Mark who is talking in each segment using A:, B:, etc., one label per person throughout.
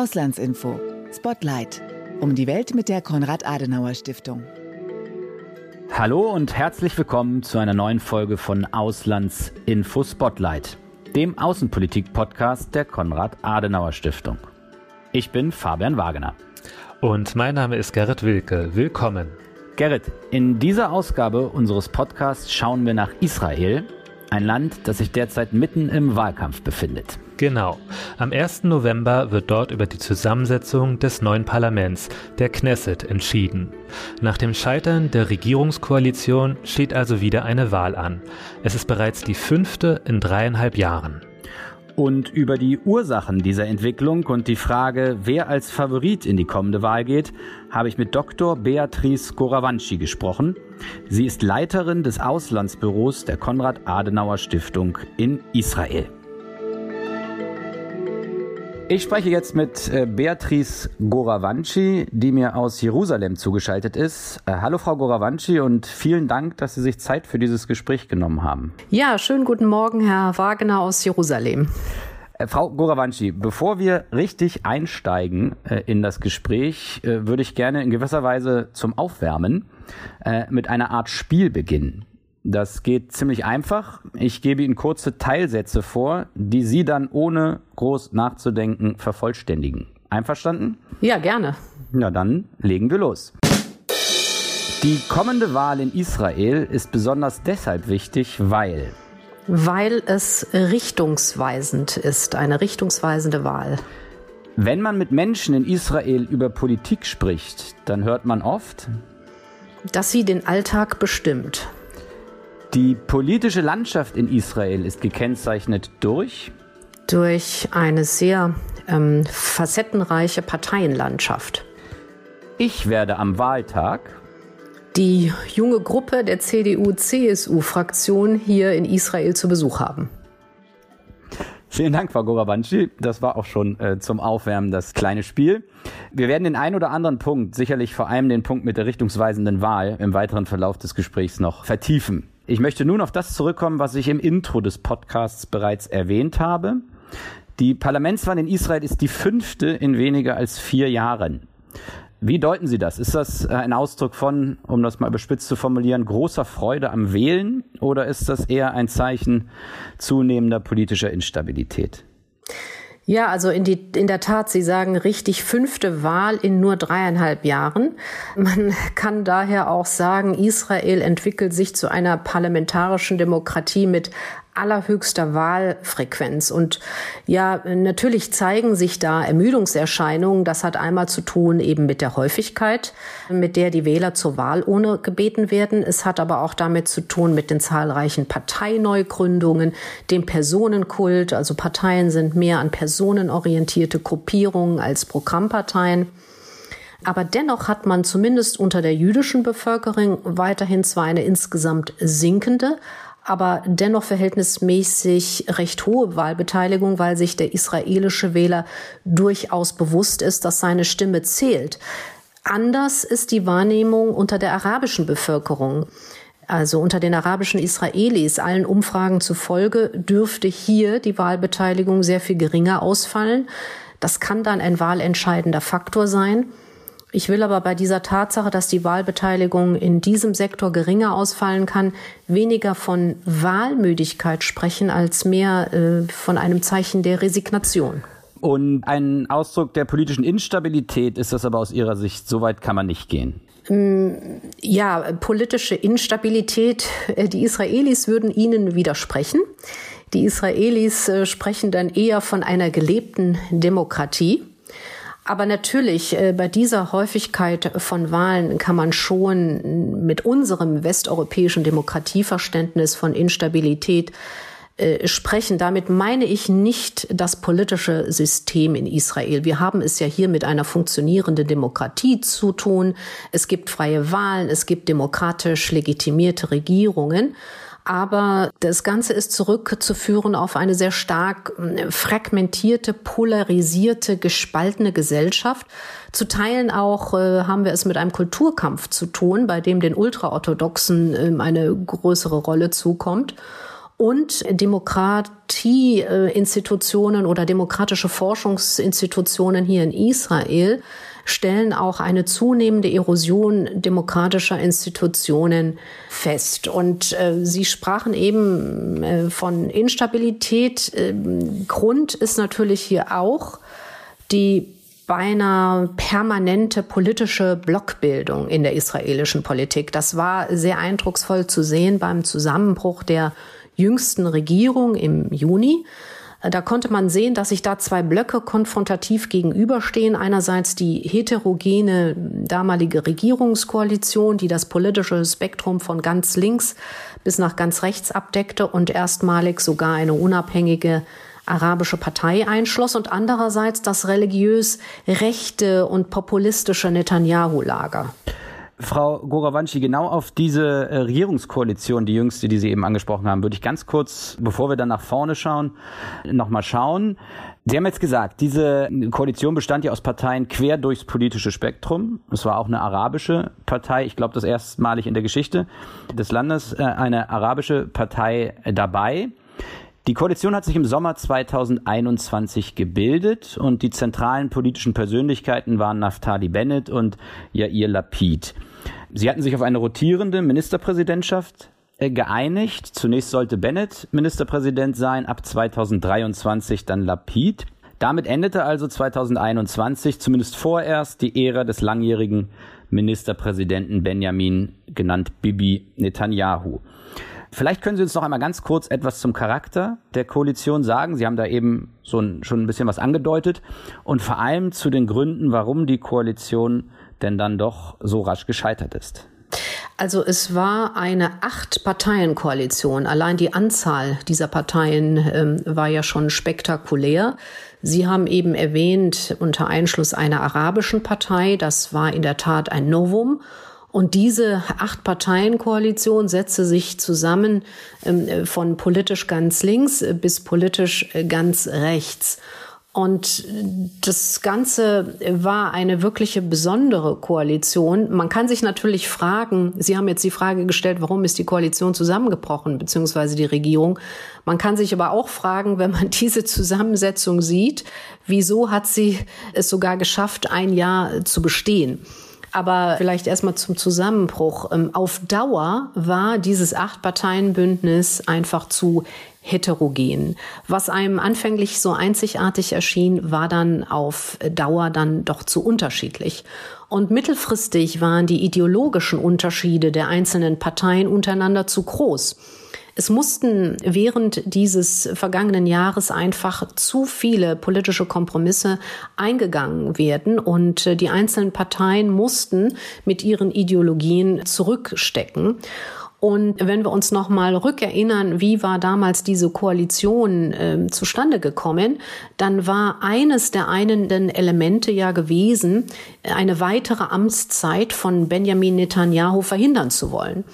A: Auslandsinfo. Spotlight. Um die Welt mit der Konrad-Adenauer-Stiftung.
B: Hallo und herzlich willkommen zu einer neuen Folge von Auslandsinfo Spotlight, dem Außenpolitik-Podcast der Konrad-Adenauer-Stiftung. Ich bin Fabian Wagener.
C: Und mein Name ist Gerrit Wilke. Willkommen.
B: Gerrit, in dieser Ausgabe unseres Podcasts schauen wir nach Israel, ein Land, das sich derzeit mitten im Wahlkampf befindet.
C: Genau. Am 1. November wird dort über die Zusammensetzung des neuen Parlaments, der Knesset, entschieden. Nach dem Scheitern der Regierungskoalition steht also wieder eine Wahl an. Es ist bereits die fünfte in dreieinhalb Jahren.
B: Und über die Ursachen dieser Entwicklung und die Frage, wer als Favorit in die kommende Wahl geht, habe ich mit Dr. Beatrice Goravanci gesprochen. Sie ist Leiterin des Auslandsbüros der Konrad-Adenauer-Stiftung in Israel. Ich spreche jetzt mit äh, Beatrice Goravanci, die mir aus Jerusalem zugeschaltet ist. Äh, hallo Frau Goravanci und vielen Dank, dass Sie sich Zeit für dieses Gespräch genommen haben.
D: Ja, schönen guten Morgen, Herr Wagner aus Jerusalem.
B: Äh, Frau Goravanci, bevor wir richtig einsteigen in das Gespräch, würde ich gerne in gewisser Weise zum Aufwärmen mit einer Art Spiel beginnen. Das geht ziemlich einfach. Ich gebe Ihnen kurze Teilsätze vor, die Sie dann ohne groß nachzudenken vervollständigen. Einverstanden?
D: Ja, gerne.
B: Na dann legen wir los. Die kommende Wahl in Israel ist besonders deshalb wichtig, weil
D: weil es richtungsweisend ist, eine richtungsweisende Wahl.
B: Wenn man mit Menschen in Israel über Politik spricht, dann hört man oft,
D: dass sie den Alltag bestimmt.
B: Die politische Landschaft in Israel ist gekennzeichnet durch
D: durch eine sehr ähm, facettenreiche Parteienlandschaft.
B: Ich werde am Wahltag
D: die junge Gruppe der CDU-CSU-Fraktion hier in Israel zu Besuch haben.
B: Vielen Dank, Frau Gorabanci. Das war auch schon äh, zum Aufwärmen das kleine Spiel. Wir werden den einen oder anderen Punkt, sicherlich vor allem den Punkt mit der richtungsweisenden Wahl, im weiteren Verlauf des Gesprächs noch vertiefen. Ich möchte nun auf das zurückkommen, was ich im Intro des Podcasts bereits erwähnt habe. Die Parlamentswahl in Israel ist die fünfte in weniger als vier Jahren. Wie deuten Sie das? Ist das ein Ausdruck von, um das mal überspitzt zu formulieren, großer Freude am Wählen oder ist das eher ein Zeichen zunehmender politischer Instabilität?
D: Ja, also in, die, in der Tat, Sie sagen richtig fünfte Wahl in nur dreieinhalb Jahren. Man kann daher auch sagen, Israel entwickelt sich zu einer parlamentarischen Demokratie mit allerhöchster Wahlfrequenz. Und ja, natürlich zeigen sich da Ermüdungserscheinungen. Das hat einmal zu tun eben mit der Häufigkeit, mit der die Wähler zur Wahlurne gebeten werden. Es hat aber auch damit zu tun mit den zahlreichen Parteineugründungen, dem Personenkult. Also Parteien sind mehr an personenorientierte Gruppierungen als Programmparteien. Aber dennoch hat man zumindest unter der jüdischen Bevölkerung weiterhin zwar eine insgesamt sinkende, aber dennoch verhältnismäßig recht hohe Wahlbeteiligung, weil sich der israelische Wähler durchaus bewusst ist, dass seine Stimme zählt. Anders ist die Wahrnehmung unter der arabischen Bevölkerung. Also unter den arabischen Israelis, allen Umfragen zufolge, dürfte hier die Wahlbeteiligung sehr viel geringer ausfallen. Das kann dann ein wahlentscheidender Faktor sein. Ich will aber bei dieser Tatsache, dass die Wahlbeteiligung in diesem Sektor geringer ausfallen kann, weniger von Wahlmüdigkeit sprechen als mehr äh, von einem Zeichen der Resignation.
B: Und ein Ausdruck der politischen Instabilität ist das aber aus Ihrer Sicht, so weit kann man nicht gehen.
D: Mm, ja, politische Instabilität, äh, die Israelis würden Ihnen widersprechen. Die Israelis äh, sprechen dann eher von einer gelebten Demokratie. Aber natürlich, äh, bei dieser Häufigkeit von Wahlen kann man schon mit unserem westeuropäischen Demokratieverständnis von Instabilität äh, sprechen. Damit meine ich nicht das politische System in Israel. Wir haben es ja hier mit einer funktionierenden Demokratie zu tun. Es gibt freie Wahlen, es gibt demokratisch legitimierte Regierungen. Aber das Ganze ist zurückzuführen auf eine sehr stark äh, fragmentierte, polarisierte, gespaltene Gesellschaft. Zu Teilen auch äh, haben wir es mit einem Kulturkampf zu tun, bei dem den Ultraorthodoxen äh, eine größere Rolle zukommt. und Demokratieinstitutionen oder demokratische Forschungsinstitutionen hier in Israel stellen auch eine zunehmende Erosion demokratischer Institutionen fest. Und äh, Sie sprachen eben äh, von Instabilität. Äh, Grund ist natürlich hier auch die beinahe permanente politische Blockbildung in der israelischen Politik. Das war sehr eindrucksvoll zu sehen beim Zusammenbruch der jüngsten Regierung im Juni. Da konnte man sehen, dass sich da zwei Blöcke konfrontativ gegenüberstehen. Einerseits die heterogene damalige Regierungskoalition, die das politische Spektrum von ganz links bis nach ganz rechts abdeckte und erstmalig sogar eine unabhängige arabische Partei einschloss und andererseits das religiös rechte und populistische Netanyahu-Lager.
B: Frau Gorawanci, genau auf diese äh, Regierungskoalition, die jüngste, die Sie eben angesprochen haben, würde ich ganz kurz, bevor wir dann nach vorne schauen, nochmal schauen. Sie haben jetzt gesagt, diese Koalition bestand ja aus Parteien quer durchs politische Spektrum. Es war auch eine arabische Partei, ich glaube das erstmalig in der Geschichte des Landes, äh, eine arabische Partei dabei. Die Koalition hat sich im Sommer 2021 gebildet und die zentralen politischen Persönlichkeiten waren Naftali Bennett und Yair Lapid. Sie hatten sich auf eine rotierende Ministerpräsidentschaft äh, geeinigt. Zunächst sollte Bennett Ministerpräsident sein, ab 2023 dann Lapid. Damit endete also 2021 zumindest vorerst die Ära des langjährigen Ministerpräsidenten Benjamin, genannt Bibi Netanyahu. Vielleicht können Sie uns noch einmal ganz kurz etwas zum Charakter der Koalition sagen. Sie haben da eben so ein, schon ein bisschen was angedeutet und vor allem zu den Gründen, warum die Koalition denn dann doch so rasch gescheitert ist.
D: Also es war eine Acht-Parteien-Koalition. Allein die Anzahl dieser Parteien ähm, war ja schon spektakulär. Sie haben eben erwähnt, unter Einschluss einer arabischen Partei, das war in der Tat ein Novum. Und diese Acht-Parteien-Koalition setzte sich zusammen ähm, von politisch ganz links bis politisch äh, ganz rechts. Und das Ganze war eine wirkliche besondere Koalition. Man kann sich natürlich fragen, Sie haben jetzt die Frage gestellt, warum ist die Koalition zusammengebrochen, beziehungsweise die Regierung. Man kann sich aber auch fragen, wenn man diese Zusammensetzung sieht, wieso hat sie es sogar geschafft, ein Jahr zu bestehen? Aber vielleicht erstmal zum Zusammenbruch. Ähm, auf Dauer war dieses Acht-Parteien-Bündnis einfach zu heterogen. Was einem anfänglich so einzigartig erschien, war dann auf Dauer dann doch zu unterschiedlich. Und mittelfristig waren die ideologischen Unterschiede der einzelnen Parteien untereinander zu groß. Es mussten während dieses vergangenen Jahres einfach zu viele politische Kompromisse eingegangen werden und äh, die einzelnen Parteien mussten mit ihren Ideologien zurückstecken. Und wenn wir uns noch mal rückerinnern, wie war damals diese Koalition äh, zustande gekommen, dann war eines der einenden Elemente ja gewesen, eine weitere Amtszeit von Benjamin Netanyahu verhindern zu wollen.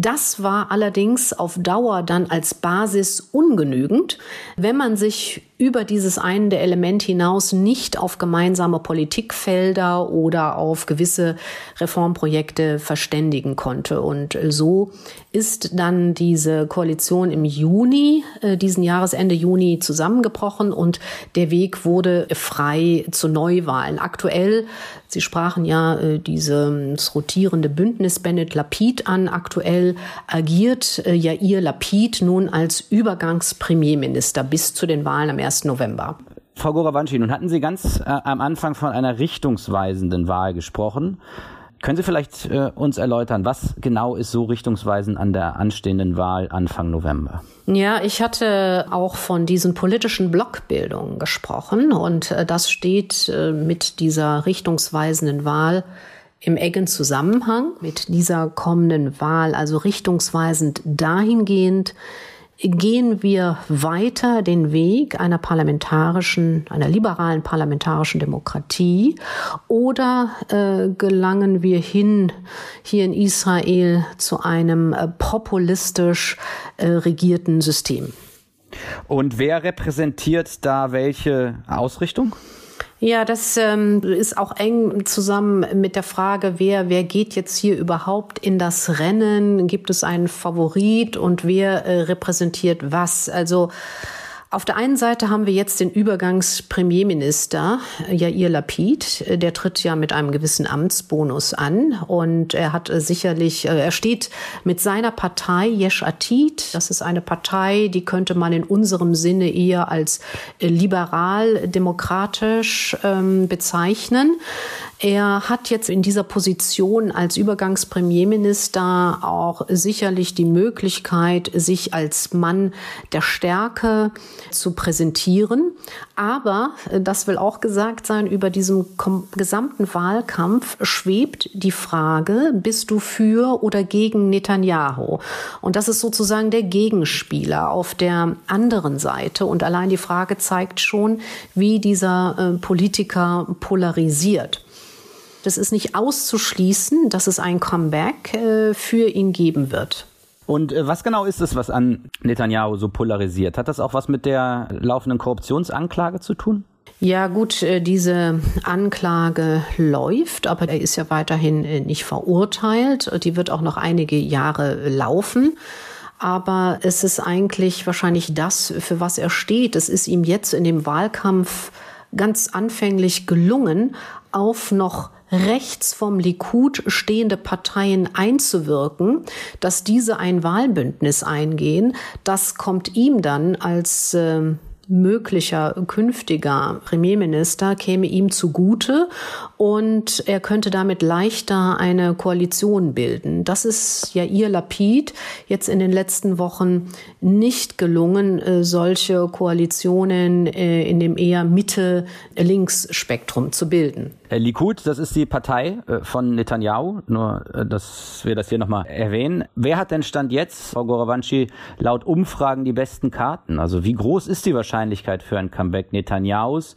D: Das war allerdings auf Dauer dann als Basis ungenügend, wenn man sich über dieses eine Element hinaus nicht auf gemeinsame Politikfelder oder auf gewisse Reformprojekte verständigen konnte. Und so ist dann diese Koalition im Juni, äh, diesen Jahresende Juni zusammengebrochen und der Weg wurde frei zu Neuwahlen. Aktuell Sie sprachen ja äh, dieses rotierende Bündnis Bennett Lapid an. Aktuell agiert äh, Jair Lapid nun als Übergangspremierminister bis zu den Wahlen am 1. November.
B: Frau Gorawanci, nun hatten Sie ganz äh, am Anfang von einer richtungsweisenden Wahl gesprochen. Können Sie vielleicht äh, uns erläutern, was genau ist so richtungsweisend an der anstehenden Wahl Anfang November?
D: Ja, ich hatte auch von diesen politischen Blockbildungen gesprochen und äh, das steht äh, mit dieser richtungsweisenden Wahl im engen Zusammenhang mit dieser kommenden Wahl, also richtungsweisend dahingehend, gehen wir weiter den Weg einer parlamentarischen, einer liberalen parlamentarischen Demokratie oder äh, gelangen wir hin hier in Israel zu einem äh, populistisch äh, regierten System?
B: Und wer repräsentiert da welche Ausrichtung?
D: Ja, das ähm, ist auch eng zusammen mit der Frage, wer, wer geht jetzt hier überhaupt in das Rennen? Gibt es einen Favorit und wer äh, repräsentiert was? Also auf der einen Seite haben wir jetzt den Übergangspremierminister Yair Lapid, der tritt ja mit einem gewissen Amtsbonus an. Und er hat sicherlich, äh, er steht mit seiner Partei Yesh Atid, das ist eine Partei, die könnte man in unserem Sinne eher als liberal-demokratisch ähm, bezeichnen. Er hat jetzt in dieser Position als Übergangspremierminister auch sicherlich die Möglichkeit, sich als Mann der Stärke zu präsentieren. Aber, äh, das will auch gesagt sein, über diesem gesamten Wahlkampf schwebt die Frage, bist du für oder gegen Netanyahu? Und das ist sozusagen der Gegenspieler auf der anderen Seite. Und allein die Frage zeigt schon, wie dieser äh, Politiker polarisiert. Es ist nicht auszuschließen, dass es ein Comeback äh, für ihn geben wird.
B: Und äh, was genau ist es, was an Netanyahu so polarisiert? Hat das auch was mit der laufenden Korruptionsanklage zu tun?
D: Ja gut, äh, diese Anklage läuft, aber er ist ja weiterhin äh, nicht verurteilt. Die wird auch noch einige Jahre laufen. Aber es ist eigentlich wahrscheinlich das, für was er steht. Es ist ihm jetzt in dem Wahlkampf ganz anfänglich gelungen, auf noch rechts vom Likud stehende Parteien einzuwirken, dass diese ein Wahlbündnis eingehen. Das kommt ihm dann als äh, möglicher künftiger Premierminister käme ihm zugute und er könnte damit leichter eine Koalition bilden. Das ist ja ihr Lapid jetzt in den letzten Wochen nicht gelungen, äh, solche Koalitionen äh, in dem eher Mitte-Links-Spektrum zu bilden.
B: Likud, das ist die Partei äh, von Netanyahu, nur dass wir das hier nochmal erwähnen. Wer hat denn Stand jetzt, Frau Goravanci, laut Umfragen die besten Karten? Also wie groß ist die Wahrscheinlichkeit für ein Comeback Netanyahus?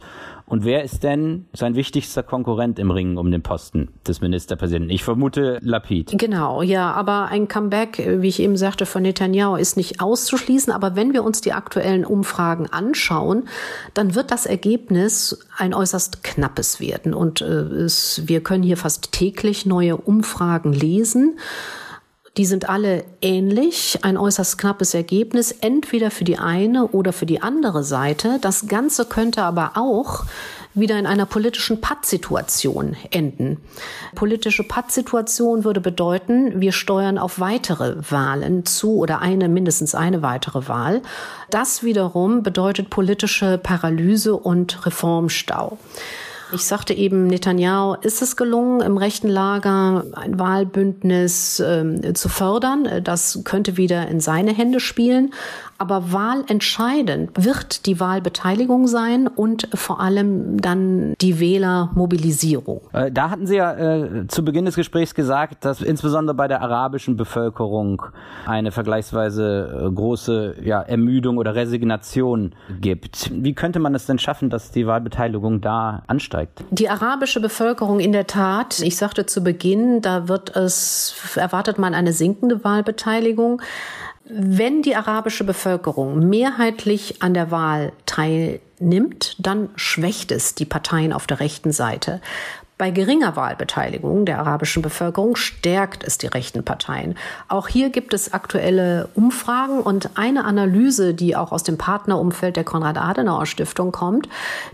B: Und wer ist denn sein wichtigster Konkurrent im Ringen um den Posten des Ministerpräsidenten? Ich vermute Lapid.
D: Genau, ja, aber ein Comeback, wie ich eben sagte, von Netanyahu ist nicht auszuschließen. Aber wenn wir uns die aktuellen Umfragen anschauen, dann wird das Ergebnis ein äußerst knappes werden. Und äh, es, wir können hier fast täglich neue Umfragen lesen. Die sind alle ähnlich, ein äußerst knappes Ergebnis, entweder für die eine oder für die andere Seite. Das Ganze könnte aber auch wieder in einer politischen Pattsituation enden. Politische Pattsituation würde bedeuten, wir steuern auf weitere Wahlen zu oder eine, mindestens eine weitere Wahl. Das wiederum bedeutet politische Paralyse und Reformstau. Ich sagte eben, Netanyahu ist es gelungen, im rechten Lager ein Wahlbündnis äh, zu fördern. Das könnte wieder in seine Hände spielen. Aber wahlentscheidend wird die Wahlbeteiligung sein und vor allem dann die Wählermobilisierung.
B: Äh, da hatten Sie ja äh, zu Beginn des Gesprächs gesagt, dass insbesondere bei der arabischen Bevölkerung eine vergleichsweise äh, große ja, Ermüdung oder Resignation gibt. Wie könnte man es denn schaffen, dass die Wahlbeteiligung da ansteigt?
D: Die arabische Bevölkerung in der Tat, ich sagte zu Beginn, da wird es, erwartet man eine sinkende Wahlbeteiligung. Wenn die arabische Bevölkerung mehrheitlich an der Wahl teilnimmt, dann schwächt es die Parteien auf der rechten Seite. Bei geringer Wahlbeteiligung der arabischen Bevölkerung stärkt es die rechten Parteien. Auch hier gibt es aktuelle Umfragen und eine Analyse, die auch aus dem Partnerumfeld der Konrad-Adenauer-Stiftung kommt,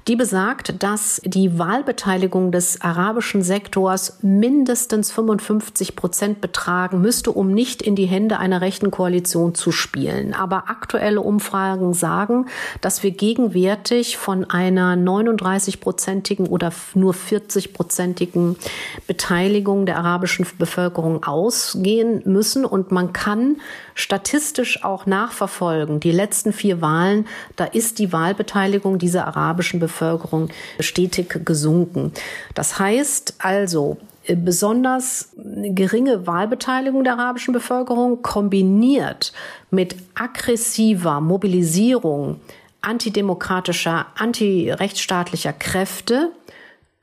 D: die besagt, dass die Wahlbeteiligung des arabischen Sektors mindestens 55 Prozent betragen müsste, um nicht in die Hände einer rechten Koalition zu spielen. Aber aktuelle Umfragen sagen, dass wir gegenwärtig von einer 39-prozentigen oder nur 40 Prozent hundertprozentigen Beteiligung der arabischen Bevölkerung ausgehen müssen. Und man kann statistisch auch nachverfolgen, die letzten vier Wahlen, da ist die Wahlbeteiligung dieser arabischen Bevölkerung stetig gesunken. Das heißt also, besonders geringe Wahlbeteiligung der arabischen Bevölkerung kombiniert mit aggressiver Mobilisierung antidemokratischer, antirechtsstaatlicher Kräfte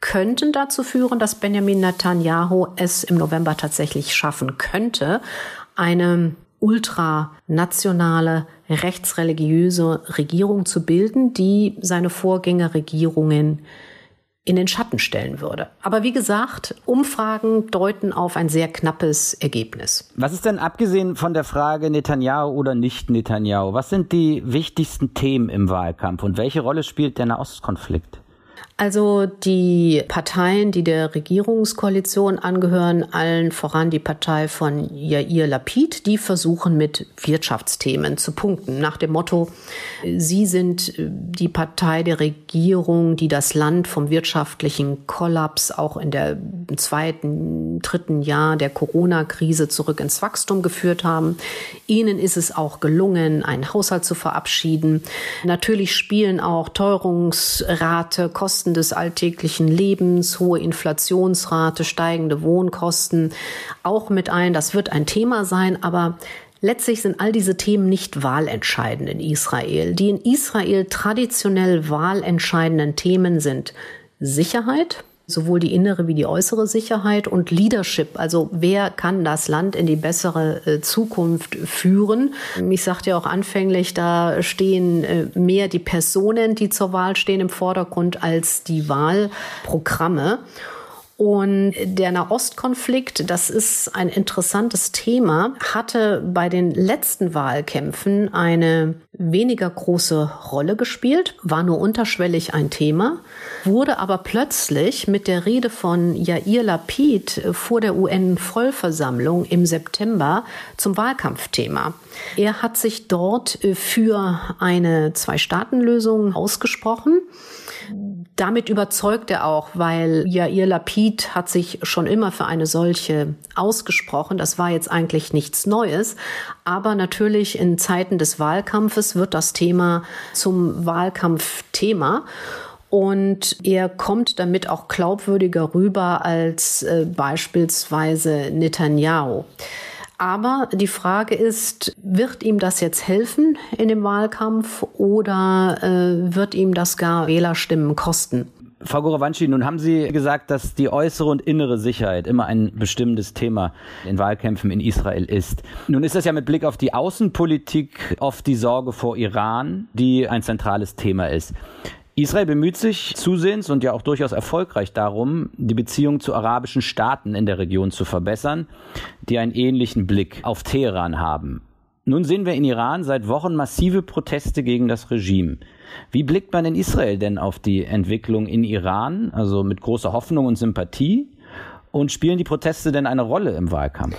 D: könnten dazu führen, dass Benjamin Netanyahu es im November tatsächlich schaffen könnte, eine ultranationale, rechtsreligiöse Regierung zu bilden, die seine Vorgängerregierungen in den Schatten stellen würde. Aber wie gesagt, Umfragen deuten auf ein sehr knappes Ergebnis.
B: Was ist denn abgesehen von der Frage Netanyahu oder nicht Netanyahu, was sind die wichtigsten Themen im Wahlkampf und welche Rolle spielt der Nahostkonflikt?
D: Also die Parteien, die der Regierungskoalition angehören, allen voran die Partei von Yair Lapid, die versuchen mit Wirtschaftsthemen zu punkten. Nach dem Motto, sie sind die Partei der Regierung, die das Land vom wirtschaftlichen Kollaps auch in der zweiten, dritten Jahr der Corona-Krise zurück ins Wachstum geführt haben. Ihnen ist es auch gelungen, einen Haushalt zu verabschieden. Natürlich spielen auch Teuerungsrate, Kosten Kosten des alltäglichen Lebens, hohe Inflationsrate, steigende Wohnkosten auch mit ein. Das wird ein Thema sein, aber Letztlich sind all diese Themen nicht wahlentscheidend in Israel. Die in Israel traditionell wahlentscheidenden Themen sind Sicherheit, sowohl die innere wie die äußere Sicherheit und Leadership. Also wer kann das Land in die bessere äh, Zukunft führen? Ich sagte ja auch anfänglich, da stehen äh, mehr die Personen, die zur Wahl stehen im Vordergrund als die Wahlprogramme. Und der Nahostkonflikt, das ist ein interessantes Thema, hatte bei den letzten Wahlkämpfen eine weniger große Rolle gespielt, war nur unterschwellig ein Thema, wurde aber plötzlich mit der Rede von Yair Lapid vor der UN-Vollversammlung im September zum Wahlkampfthema. Er hat sich dort für eine Zwei-Staaten-Lösung ausgesprochen damit überzeugt er auch, weil Yair Lapid hat sich schon immer für eine solche ausgesprochen. Das war jetzt eigentlich nichts Neues. Aber natürlich in Zeiten des Wahlkampfes wird das Thema zum Wahlkampfthema. Und er kommt damit auch glaubwürdiger rüber als äh, beispielsweise Netanyahu. Aber die Frage ist, wird ihm das jetzt helfen in dem Wahlkampf oder äh, wird ihm das gar Wählerstimmen kosten?
B: Frau Gorawanci, nun haben Sie gesagt, dass die äußere und innere Sicherheit immer ein bestimmendes Thema in Wahlkämpfen in Israel ist. Nun ist das ja mit Blick auf die Außenpolitik oft die Sorge vor Iran, die ein zentrales Thema ist. Israel bemüht sich zusehends und ja auch durchaus erfolgreich darum, die Beziehung zu arabischen Staaten in der Region zu verbessern, die einen ähnlichen Blick auf Teheran haben. Nun sehen wir in Iran seit Wochen massive Proteste gegen das Regime. Wie blickt man in Israel denn auf die Entwicklung in Iran, also mit großer Hoffnung und Sympathie? Und spielen die Proteste denn eine Rolle im Wahlkampf?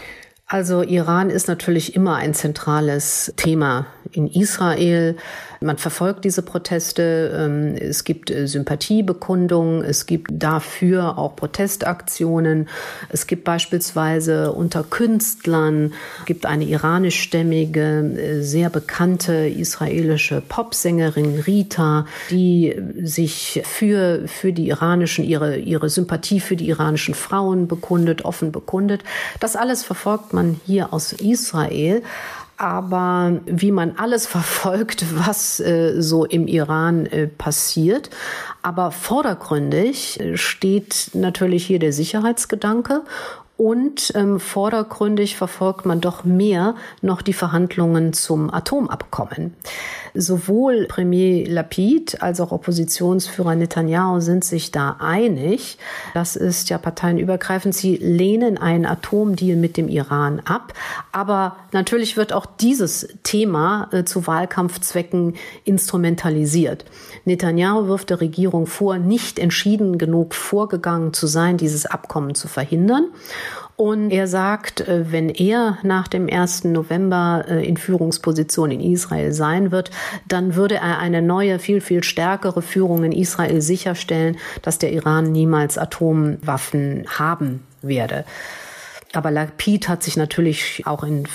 D: Also Iran ist natürlich immer ein zentrales Thema in Israel. Man verfolgt diese Proteste. Ähm, es gibt äh, Sympathiebekundungen. Es gibt dafür auch Protestaktionen. Es gibt beispielsweise unter Künstlern, gibt eine iranischstämmige, äh, sehr bekannte israelische Popsängerin Rita, die sich für, für die iranischen, ihre, ihre Sympathie für die iranischen Frauen bekundet, offen bekundet. Das alles verfolgt man hier aus Israel. Aber wie man alles verfolgt, was äh, so im Iran äh, passiert. Aber vordergründig äh, steht natürlich hier der Sicherheitsgedanke und ähm, vordergründig verfolgt man doch mehr noch die Verhandlungen zum Atomabkommen. Sowohl Premier Lapid als auch Oppositionsführer Netanyahu sind sich da einig. Das ist ja parteienübergreifend. Sie lehnen einen Atomdeal mit dem Iran ab. Aber natürlich wird auch dieses Thema äh, zu Wahlkampfzwecken instrumentalisiert. Netanyahu wirft der Regierung vor, nicht entschieden genug vorgegangen zu sein, dieses Abkommen zu verhindern. Und er sagt, äh, wenn er nach dem 1. November äh, in Führungsposition in Israel sein wird, dann würde er eine neue, viel, viel stärkere Führung in Israel sicherstellen, dass der Iran niemals Atomwaffen haben werde. Aber Lapid hat sich natürlich auch in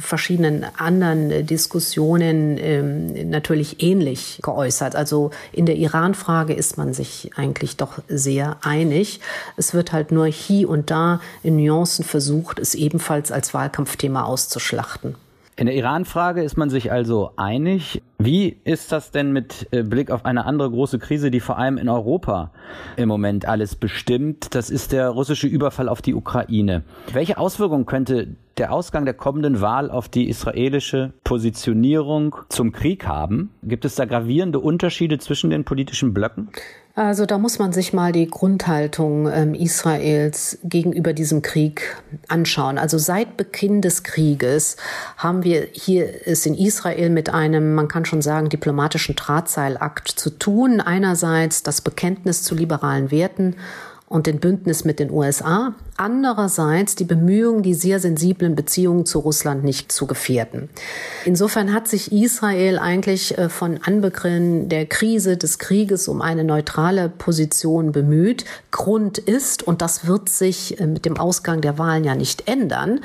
D: verschiedenen anderen Diskussionen ähm, natürlich ähnlich geäußert. Also in der Iran-Frage ist man sich eigentlich doch sehr einig. Es wird halt nur hier und da in Nuancen versucht, es ebenfalls als Wahlkampfthema auszuschlachten.
B: In der Iran-Frage ist man sich also einig. Wie ist das denn mit äh, Blick auf eine andere große Krise, die vor allem in Europa im Moment alles bestimmt? Das ist der russische Überfall auf die Ukraine. Welche Auswirkungen könnte der Ausgang der kommenden Wahl auf die israelische Positionierung zum Krieg haben? Gibt es da gravierende Unterschiede zwischen den politischen Blöcken?
D: Also da muss man sich mal die Grundhaltung ähm, Israels gegenüber diesem Krieg anschauen. Also seit Beginn des Krieges haben wir hier es in Israel mit einem, man kann schon sagen, diplomatischen Drahtseilakt zu tun. Einerseits das Bekenntnis zu liberalen Werten und den Bündnis mit den USA. Andererseits die Bemühungen, die sehr sensiblen Beziehungen zu Russland nicht zu gefährden. Insofern hat sich Israel eigentlich äh, von Anbeginn der Krise des Krieges um eine neutrale Position bemüht. Grund ist, und das wird sich äh, mit dem Ausgang der Wahlen ja nicht ändern,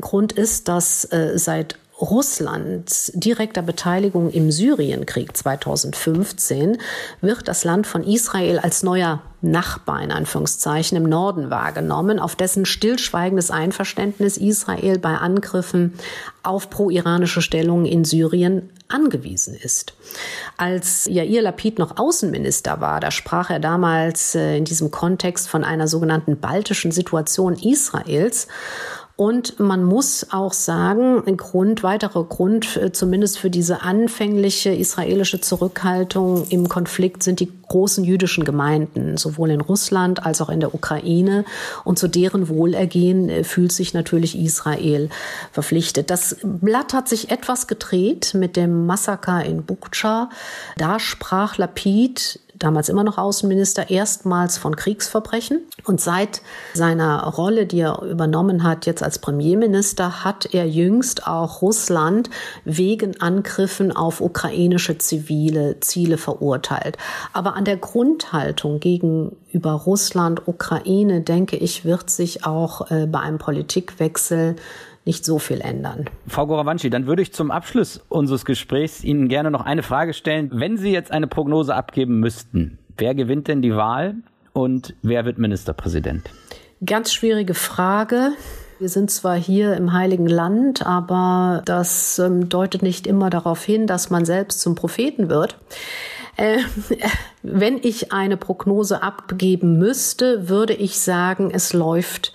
D: Grund ist, dass äh, seit Russlands direkter Beteiligung im Syrienkrieg 2015 wird das Land von Israel als neuer Nachbar in Anführungszeichen im Norden wahrgenommen, auf dessen stillschweigendes Einverständnis Israel bei Angriffen auf pro-iranische Stellungen in Syrien angewiesen ist. Als Yair Lapid noch Außenminister war, da sprach er damals äh, in diesem Kontext von einer sogenannten baltischen Situation Israels und man muss auch sagen, ein Grund, weiterer Grund, äh, zumindest für diese anfängliche israelische Zurückhaltung im Konflikt sind die großen jüdischen Gemeinden, sowohl in Russland als auch in der Ukraine. Und zu deren Wohlergehen äh, fühlt sich natürlich Israel verpflichtet. Das Blatt hat sich etwas gedreht mit dem Massaker in Bucha. Da sprach Lapid damals immer noch Außenminister, erstmals von Kriegsverbrechen. Und seit seiner Rolle, die er übernommen hat, jetzt als Premierminister, hat er jüngst auch Russland wegen Angriffen auf ukrainische zivile Ziele verurteilt. Aber an der Grundhaltung gegenüber Russland, Ukraine, denke ich, wird sich auch äh, bei einem Politikwechsel nicht so viel ändern.
B: Frau Gorawanci, dann würde ich zum Abschluss unseres Gesprächs Ihnen gerne noch eine Frage stellen. Wenn Sie jetzt eine Prognose abgeben müssten, wer gewinnt denn die Wahl und wer wird Ministerpräsident?
D: Ganz schwierige Frage. Wir sind zwar hier im Heiligen Land, aber das ähm, deutet nicht immer darauf hin, dass man selbst zum Propheten wird. Äh, wenn ich eine Prognose abgeben müsste, würde ich sagen, es läuft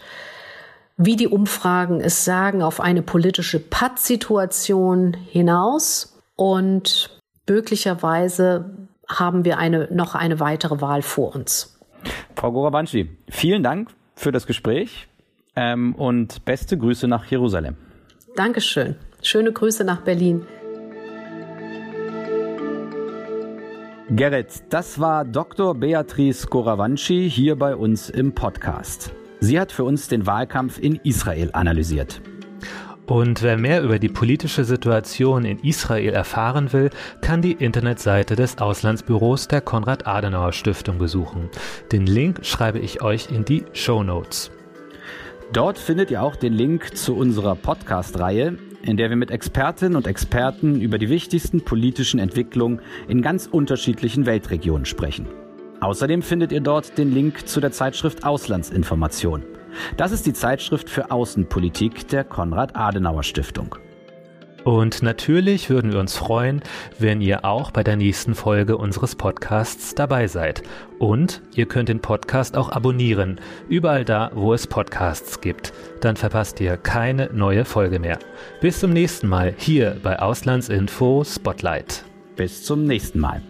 D: wie die Umfragen es sagen, auf eine politische Pattsituation hinaus und möglicherweise haben wir eine, noch eine weitere Wahl vor uns.
B: Frau Gorabanci, vielen Dank für das Gespräch ähm, und beste Grüße nach Jerusalem.
D: Dankeschön. Schöne Grüße nach Berlin.
B: Gerrit, das war Dr. Beatrice Goravanci hier bei uns im Podcast. Sie hat für uns den Wahlkampf in Israel analysiert.
C: Und wer mehr über die politische Situation in Israel erfahren will, kann die Internetseite des Auslandsbüros der Konrad-Adenauer-Stiftung besuchen. Den Link schreibe ich euch in die Show Notes.
B: Dort findet ihr auch den Link zu unserer Podcast-Reihe, in der wir mit Expertinnen und Experten über die wichtigsten politischen Entwicklungen in ganz unterschiedlichen Weltregionen sprechen. Außerdem findet ihr dort den Link zu der Zeitschrift Auslandsinformation. Das ist die Zeitschrift für Außenpolitik der Konrad-Adenauer-Stiftung.
C: Und natürlich würden wir uns freuen, wenn ihr auch bei der nächsten Folge unseres Podcasts dabei seid. Und ihr könnt den Podcast auch abonnieren, überall da, wo es Podcasts gibt. Dann verpasst ihr keine neue Folge mehr. Bis zum nächsten Mal hier bei Auslandsinfo Spotlight.
B: Bis zum nächsten Mal.